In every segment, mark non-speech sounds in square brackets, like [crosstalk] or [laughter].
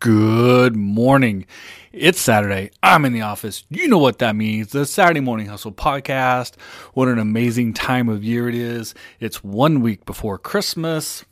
Good morning. It's Saturday. I'm in the office. You know what that means. The Saturday Morning Hustle podcast. What an amazing time of year it is. It's one week before Christmas,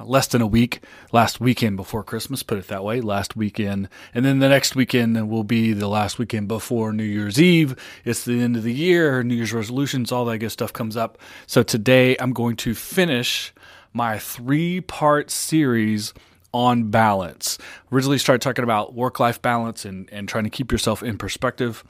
less than a week. Last weekend before Christmas, put it that way. Last weekend. And then the next weekend will be the last weekend before New Year's Eve. It's the end of the year, New Year's resolutions, all that good stuff comes up. So today I'm going to finish my three part series on balance. Originally started talking about work life balance and, and trying to keep yourself in perspective.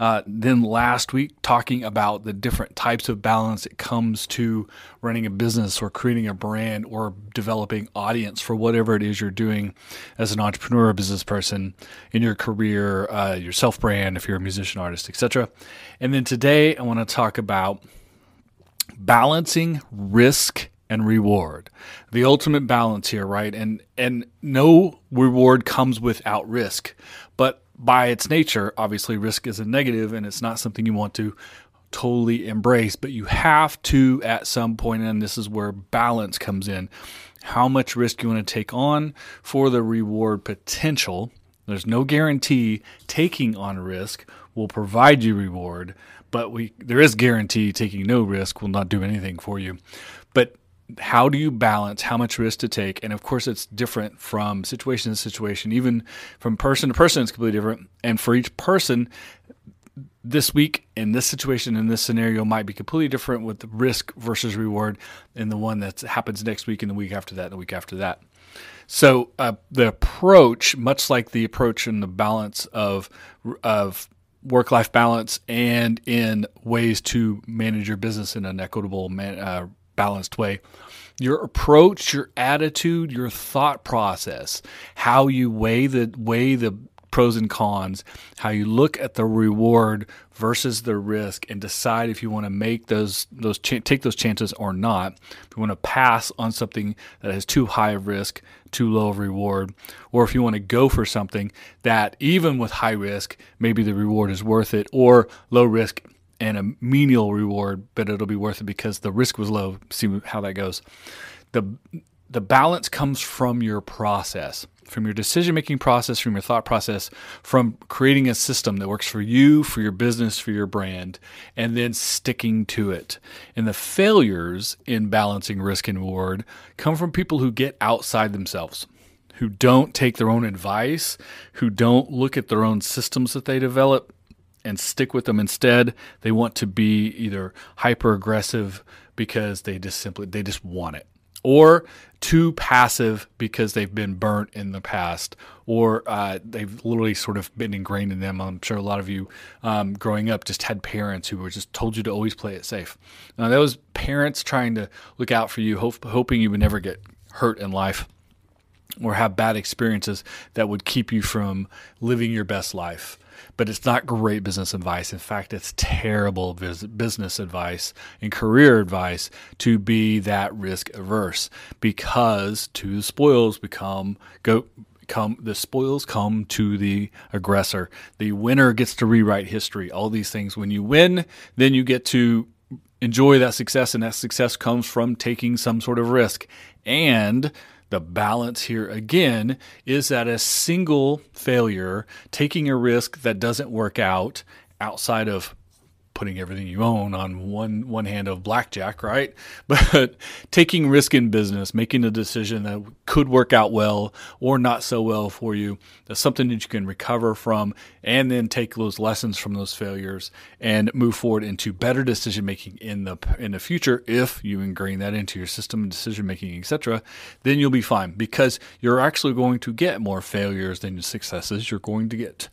Uh, then last week, talking about the different types of balance it comes to running a business or creating a brand or developing audience for whatever it is you're doing as an entrepreneur business person in your career, uh, your self brand, if you're a musician, artist, etc. And then today, I want to talk about balancing risk and reward. The ultimate balance here, right? And and no reward comes without risk. But by its nature, obviously risk is a negative and it's not something you want to totally embrace, but you have to at some point and this is where balance comes in. How much risk you want to take on for the reward potential. There's no guarantee taking on risk will provide you reward, but we there is guarantee taking no risk will not do anything for you. But how do you balance how much risk to take? And of course, it's different from situation to situation, even from person to person, it's completely different. And for each person, this week in this situation in this scenario might be completely different with risk versus reward in the one that happens next week and the week after that and the week after that so uh, the approach much like the approach in the balance of of work life balance and in ways to manage your business in an equitable man, uh, balanced way. Your approach, your attitude, your thought process, how you weigh the weigh the pros and cons, how you look at the reward versus the risk, and decide if you want to make those those ch- take those chances or not. If you want to pass on something that has too high of risk, too low of reward, or if you want to go for something that even with high risk, maybe the reward is worth it, or low risk and a menial reward, but it'll be worth it because the risk was low. See how that goes. The the balance comes from your process, from your decision making process, from your thought process, from creating a system that works for you, for your business, for your brand, and then sticking to it. And the failures in balancing risk and reward come from people who get outside themselves who don't take their own advice, who don't look at their own systems that they develop, and stick with them instead. They want to be either hyper aggressive because they just simply they just want it or too passive because they've been burnt in the past, or uh, they've literally sort of been ingrained in them. I'm sure a lot of you um, growing up just had parents who were just told you to always play it safe. Now, that was parents trying to look out for you, hope, hoping you would never get hurt in life or have bad experiences that would keep you from living your best life but it's not great business advice. In fact, it's terrible business advice and career advice to be that risk averse because to the spoils become go come the spoils come to the aggressor. The winner gets to rewrite history. All these things when you win, then you get to enjoy that success and that success comes from taking some sort of risk. And the balance here again is that a single failure, taking a risk that doesn't work out outside of putting everything you own on one one hand of blackjack, right? [laughs] But taking risk in business, making a decision that could work out well or not so well for you, that's something that you can recover from and then take those lessons from those failures and move forward into better decision making in the in the future if you ingrain that into your system decision making, etc. Then you'll be fine because you're actually going to get more failures than successes. You're going to get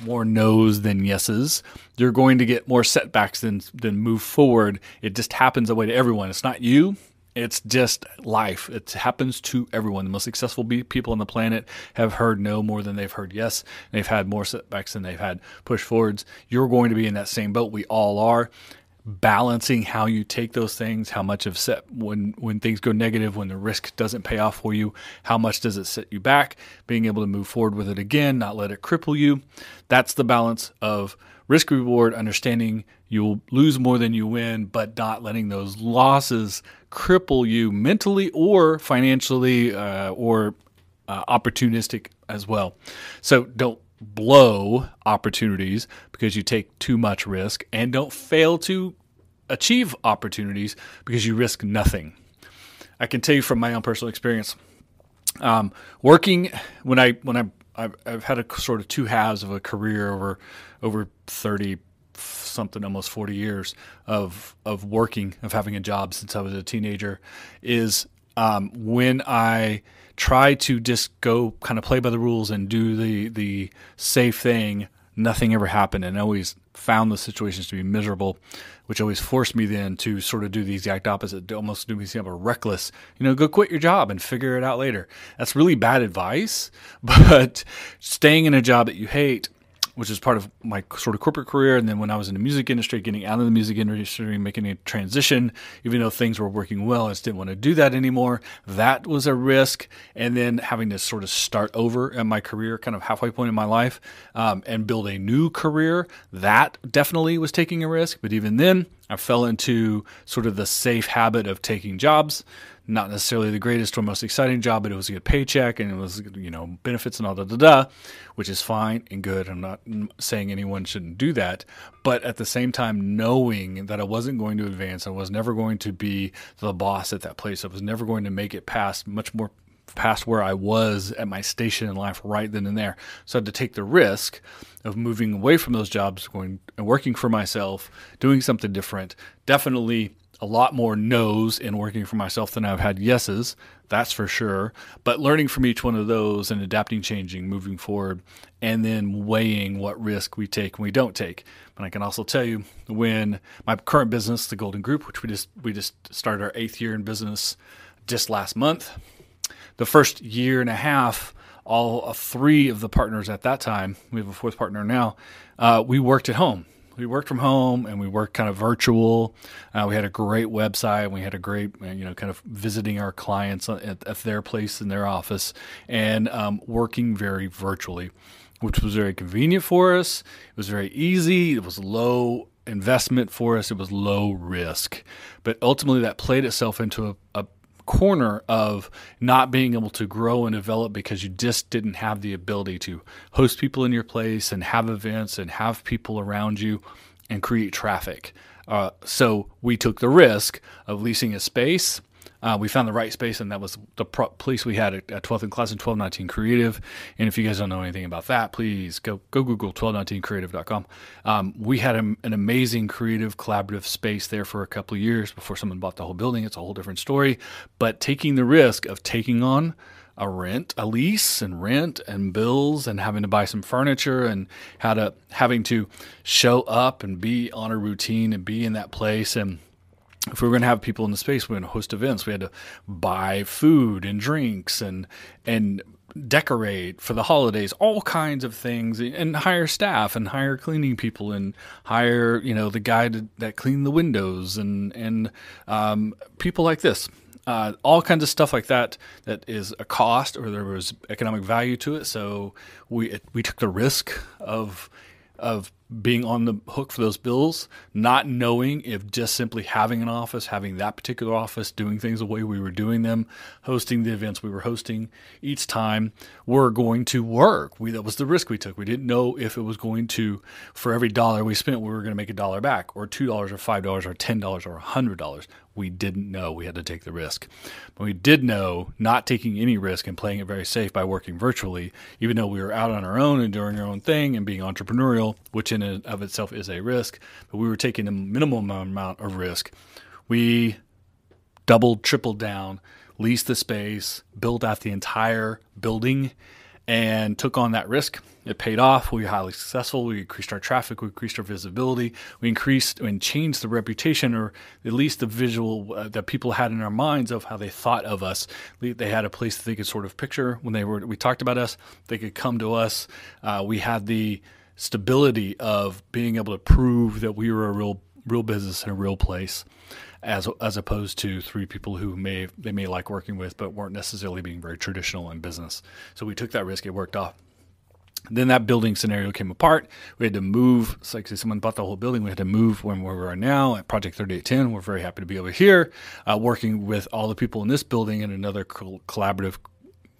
more no's than yeses. You're going to get more setbacks than than move forward. It just happens that way to everyone. It's not you. It's just life. It happens to everyone. The most successful people on the planet have heard no more than they've heard yes. They've had more setbacks than they've had push forwards. You're going to be in that same boat. We all are balancing how you take those things, how much of set when when things go negative, when the risk doesn't pay off for you, how much does it set you back? Being able to move forward with it again, not let it cripple you. That's the balance of risk reward, understanding you will lose more than you win, but not letting those losses cripple you mentally or financially uh, or uh, opportunistic as well. So don't blow opportunities because you take too much risk and don't fail to achieve opportunities because you risk nothing. I can tell you from my own personal experience, um, working when I when I I've, I've, had a sort of two halves of a career over over thirty something almost forty years of of working of having a job since I was a teenager is um, when I try to just go kind of play by the rules and do the the safe thing, nothing ever happened, and I always found the situations to be miserable, which always forced me then to sort of do the exact opposite, almost do me seem a reckless. You know, go quit your job and figure it out later. That's really bad advice, [laughs] but staying in a job that you hate which is part of my sort of corporate career. And then when I was in the music industry, getting out of the music industry, making a transition, even though things were working well, I just didn't want to do that anymore. That was a risk. And then having to sort of start over at my career, kind of halfway point in my life, um, and build a new career, that definitely was taking a risk. But even then, I fell into sort of the safe habit of taking jobs not necessarily the greatest or most exciting job, but it was a good paycheck and it was, you know, benefits and all da da da, which is fine and good. I'm not saying anyone shouldn't do that. But at the same time, knowing that I wasn't going to advance, I was never going to be the boss at that place, I was never going to make it past much more past where I was at my station in life right then and there. So I had to take the risk of moving away from those jobs, going and working for myself, doing something different. Definitely a lot more no's in working for myself than I've had yeses, that's for sure. But learning from each one of those and adapting, changing, moving forward, and then weighing what risk we take and we don't take. But I can also tell you when my current business, the Golden Group, which we just we just started our eighth year in business just last month, the first year and a half, all three of the partners at that time, we have a fourth partner now, uh, we worked at home we worked from home and we worked kind of virtual. Uh, we had a great website. We had a great, uh, you know, kind of visiting our clients at, at their place in their office and um, working very virtually, which was very convenient for us. It was very easy. It was low investment for us. It was low risk, but ultimately that played itself into a, a corner of not being able to grow and develop because you just didn't have the ability to host people in your place and have events and have people around you and create traffic. Uh, so we took the risk of leasing a space uh, we found the right space, and that was the pro- place we had at, 12th in class in 1219 Creative. And if you guys don't know anything about that, please go go Google 1219creative.com. Um, we had a, an amazing creative collaborative space there for a couple of years before someone bought the whole building. It's a whole different story. But taking the risk of taking on a rent, a lease, and rent and bills, and having to buy some furniture, and how to having to show up and be on a routine and be in that place and if we were going to have people in the space, we were going to host events. We had to buy food and drinks and and decorate for the holidays, all kinds of things, and hire staff and hire cleaning people and hire you know the guy to, that cleaned the windows and and um, people like this. Uh, all kinds of stuff like that that is a cost or there was economic value to it. So we we took the risk of of being on the hook for those bills, not knowing if just simply having an office, having that particular office, doing things the way we were doing them, hosting the events we were hosting each time were going to work. We that was the risk we took. We didn't know if it was going to for every dollar we spent, we were going to make a dollar back, or two dollars, or five dollars, or ten dollars, or a hundred dollars. We didn't know. We had to take the risk. But we did know not taking any risk and playing it very safe by working virtually, even though we were out on our own and doing our own thing and being entrepreneurial, which in and of itself is a risk, but we were taking a minimum amount of risk. We doubled, tripled down, leased the space, built out the entire building, and took on that risk. It paid off. We were highly successful. We increased our traffic. We increased our visibility. We increased and changed the reputation, or at least the visual uh, that people had in our minds of how they thought of us. They had a place that they could sort of picture when they were. We talked about us. They could come to us. Uh, we had the stability of being able to prove that we were a real real business in a real place as as opposed to three people who may they may like working with but weren't necessarily being very traditional in business. So we took that risk. It worked off. Then that building scenario came apart. We had to move. It's like someone bought the whole building. We had to move when where we are now at Project 3810. We're very happy to be over here, uh, working with all the people in this building and another collaborative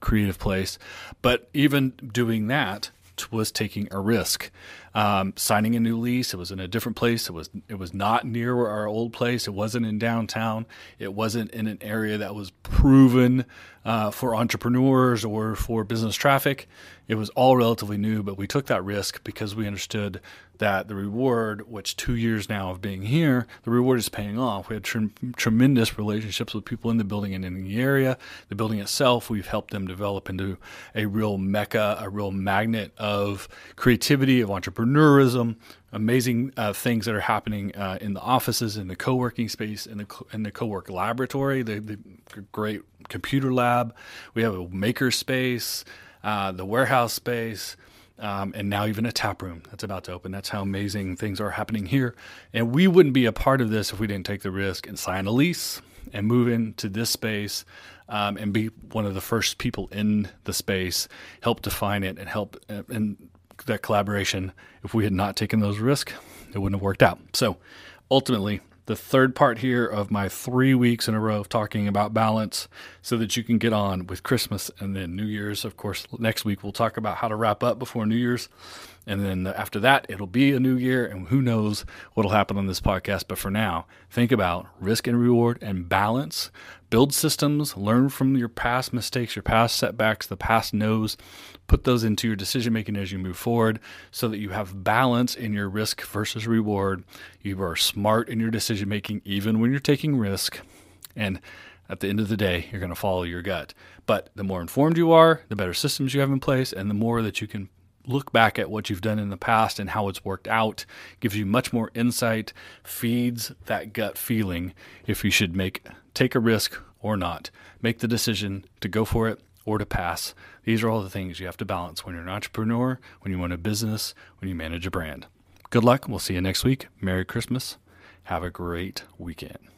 creative place. But even doing that was taking a risk. Um, signing a new lease, it was in a different place. It was it was not near our old place. It wasn't in downtown. It wasn't in an area that was proven uh, for entrepreneurs or for business traffic. It was all relatively new, but we took that risk because we understood that the reward, which two years now of being here, the reward is paying off. We had tre- tremendous relationships with people in the building and in the area. The building itself, we've helped them develop into a real mecca, a real magnet of creativity, of entrepreneurism, amazing uh, things that are happening uh, in the offices, in the co-working space, in the co- in the co-work laboratory, the, the great computer lab. We have a maker space, uh, the warehouse space um, and now even a tap room that's about to open. That's how amazing things are happening here. And we wouldn't be a part of this if we didn't take the risk and sign a lease and move into this space um, and be one of the first people in the space, help define it and help uh, in that collaboration. If we had not taken those risks, it wouldn't have worked out. So ultimately, the third part here of my three weeks in a row of talking about balance so that you can get on with Christmas and then New Year's. Of course, next week we'll talk about how to wrap up before New Year's. And then after that, it'll be a new year, and who knows what'll happen on this podcast. But for now, think about risk and reward and balance. Build systems, learn from your past mistakes, your past setbacks, the past no's. Put those into your decision making as you move forward so that you have balance in your risk versus reward. You are smart in your decision making, even when you're taking risk. And at the end of the day, you're going to follow your gut. But the more informed you are, the better systems you have in place, and the more that you can look back at what you've done in the past and how it's worked out gives you much more insight feeds that gut feeling if you should make take a risk or not make the decision to go for it or to pass. These are all the things you have to balance when you're an entrepreneur when you run a business when you manage a brand. Good luck. We'll see you next week. Merry christmas. Have a great weekend